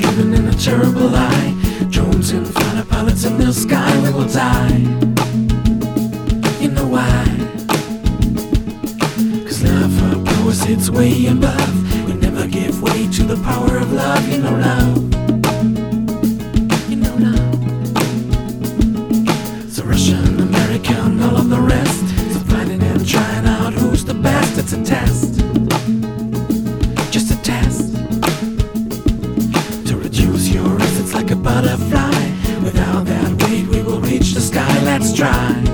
Driven in a terrible lie. Drones and fighter pilots in the sky, we will die. You know sits way above. Give way to the power of love, you know love. You know love. So Russian, American, all of the rest. So fighting and trying out who's the best. It's a test. Just a test. To reduce your it's like a butterfly. Without that weight, we will reach the sky. Let's try.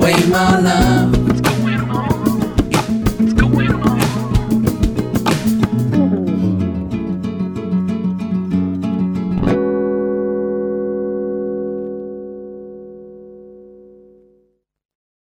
Wait, my love.